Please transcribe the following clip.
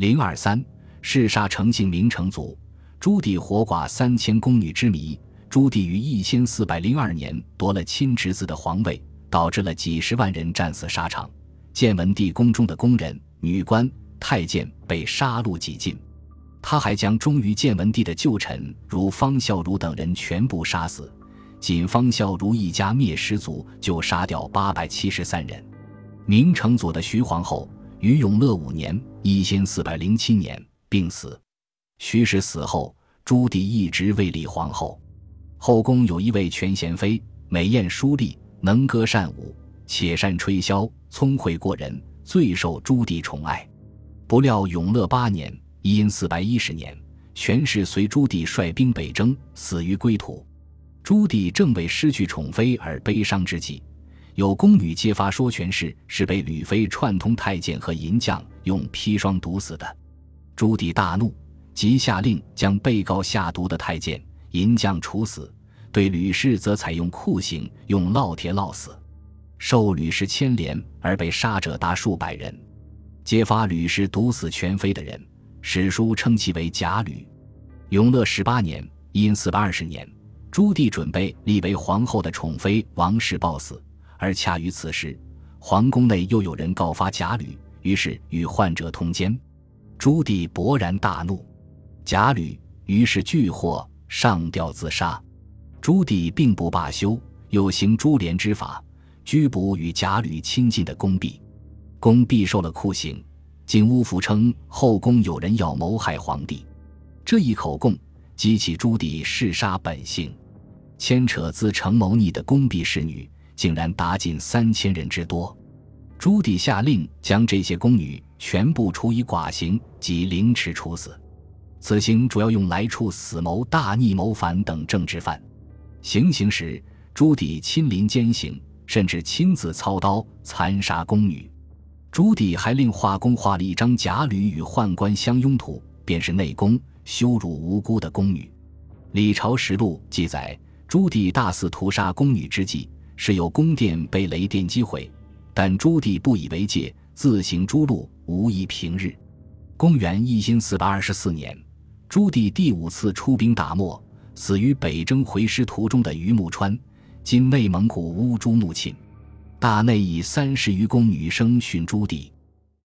零二三，弑杀成性明成祖，朱棣活剐三千宫女之谜。朱棣于一千四百零二年夺了亲侄子的皇位，导致了几十万人战死沙场。建文帝宫中的宫人、女官、太监被杀戮几尽。他还将忠于建文帝的旧臣如方孝孺等人全部杀死，仅方孝孺一家灭十族就杀掉八百七十三人。明成祖的徐皇后于永乐五年（一千四百零七年）病死。徐氏死后，朱棣一直未立皇后。后宫有一位全贤妃，美艳淑丽，能歌善舞，且善吹箫，聪慧过人，最受朱棣宠爱。不料永乐八年（因四百一十年），权氏随朱棣率兵北征，死于归途。朱棣正为失去宠妃而悲伤之际，有宫女揭发说，权氏是被吕妃串通太监和银匠，用砒霜毒死的。朱棣大怒，即下令将被告下毒的太监。银匠处死，对吕氏则采用酷刑，用烙铁烙死。受吕氏牵连而被杀者达数百人。揭发吕氏毒死全妃的人，史书称其为贾吕。永乐十八年（因四百二十年），朱棣准备立为皇后的宠妃王氏暴死，而恰于此时，皇宫内又有人告发贾吕，于是与患者通奸。朱棣勃然大怒，贾吕于是拒获。上吊自杀，朱棣并不罢休，又行株连之法，拘捕与贾吕亲近的宫婢。宫婢受了酷刑，景乌府称后宫有人要谋害皇帝，这一口供激起朱棣弑杀本性。牵扯自成谋逆的宫婢侍女，竟然达近三千人之多。朱棣下令将这些宫女全部处以剐刑及凌迟处死。此刑主要用来处死谋、大逆谋反等政治犯。行刑时，朱棣亲临监刑，甚至亲自操刀残杀宫女。朱棣还令画工画了一张贾吕与宦官相拥图，便是内宫羞辱无辜的宫女。《李朝实录》记载，朱棣大肆屠杀宫女之际，是有宫殿被雷电击毁，但朱棣不以为戒，自行诛戮，无疑平日。公元一千四百二十四年。朱棣第五次出兵打漠，死于北征回师途中的榆木川（今内蒙古乌珠穆沁）。大内以三十余宫女生殉朱棣。